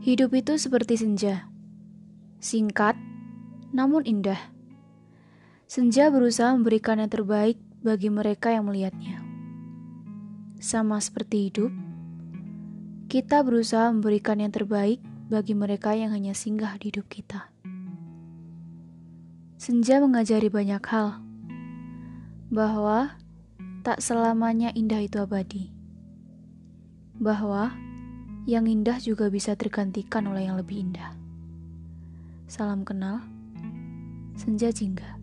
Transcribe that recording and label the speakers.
Speaker 1: Hidup itu seperti senja. Singkat, namun indah. Senja berusaha memberikan yang terbaik bagi mereka yang melihatnya. Sama seperti hidup, kita berusaha memberikan yang terbaik bagi mereka yang hanya singgah di hidup kita. Senja mengajari banyak hal, bahwa tak selamanya indah itu abadi, bahwa yang indah juga bisa tergantikan oleh yang lebih indah. Salam kenal, Senja Jingga.